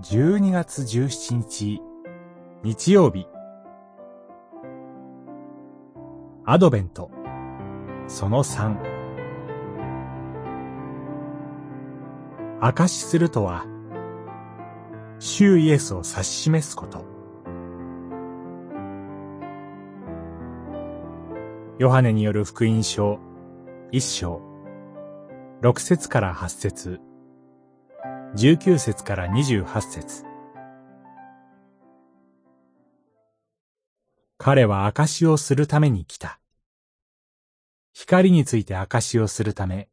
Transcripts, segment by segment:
12月17日日曜日。アドベント。その3証しするとは主イエスを指し示すこと。ヨハネによる福音書一章六節から八節。19節から28節彼は証をするために来た。光について証をするため、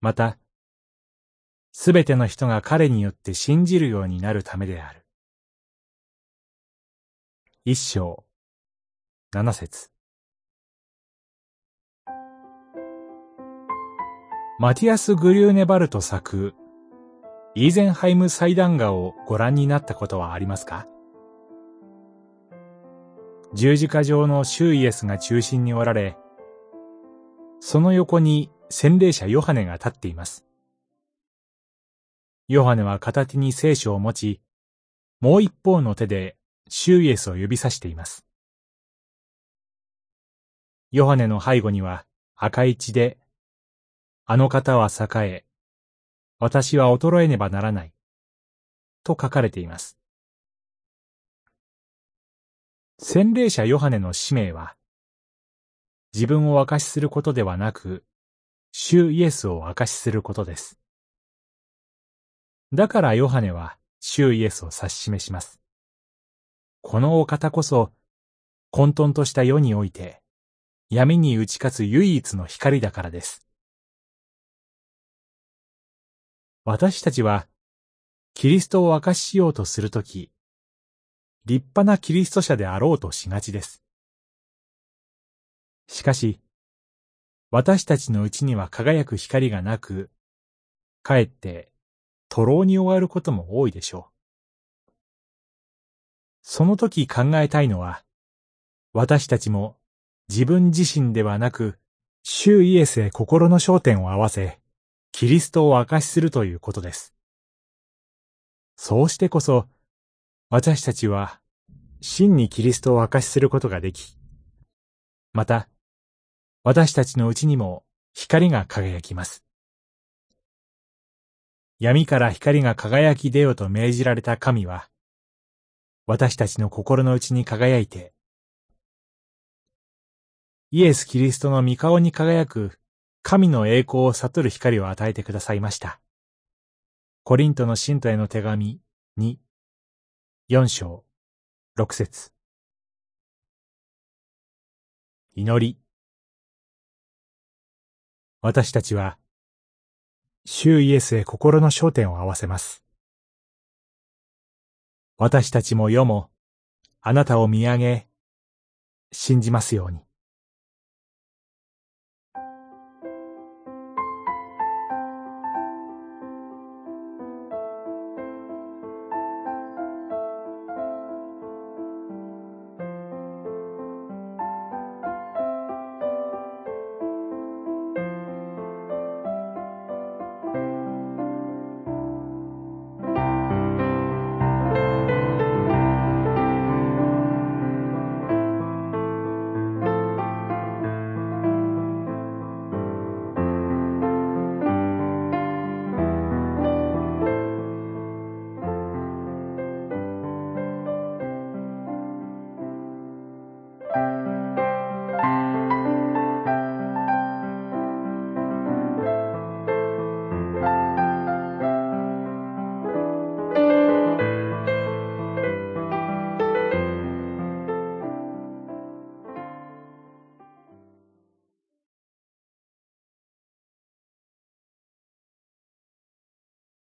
また、すべての人が彼によって信じるようになるためである。一章、七節マティアス・グリューネバルト作イーゼンハイム祭壇画をご覧になったことはありますか？十字架上のシュイエスが中心におられ、その横に洗礼者ヨハネが立っています。ヨハネは片手に聖書を持ち、もう一方の手でシュイエスを指さしています。ヨハネの背後には赤い血で、あの方は栄え、私は衰えねばならない。と書かれています。洗礼者ヨハネの使命は、自分を証しすることではなく、主イエスを証しすることです。だからヨハネは主イエスを指し示します。このお方こそ、混沌とした世において、闇に打ち勝つ唯一の光だからです。私たちは、キリストを明かしようとするとき、立派なキリスト者であろうとしがちです。しかし、私たちのうちには輝く光がなく、かえって、徒労に終わることも多いでしょう。その時考えたいのは、私たちも自分自身ではなく、主イエスへ心の焦点を合わせ、キリストを証しするということです。そうしてこそ、私たちは、真にキリストを証しすることができ、また、私たちのうちにも光が輝きます。闇から光が輝き出よと命じられた神は、私たちの心の内に輝いて、イエス・キリストの御顔に輝く神の栄光を悟る光を与えてくださいました。コリントの信徒への手紙2、4章、6節祈り。私たちは、主イエスへ心の焦点を合わせます。私たちも世も、あなたを見上げ、信じますように。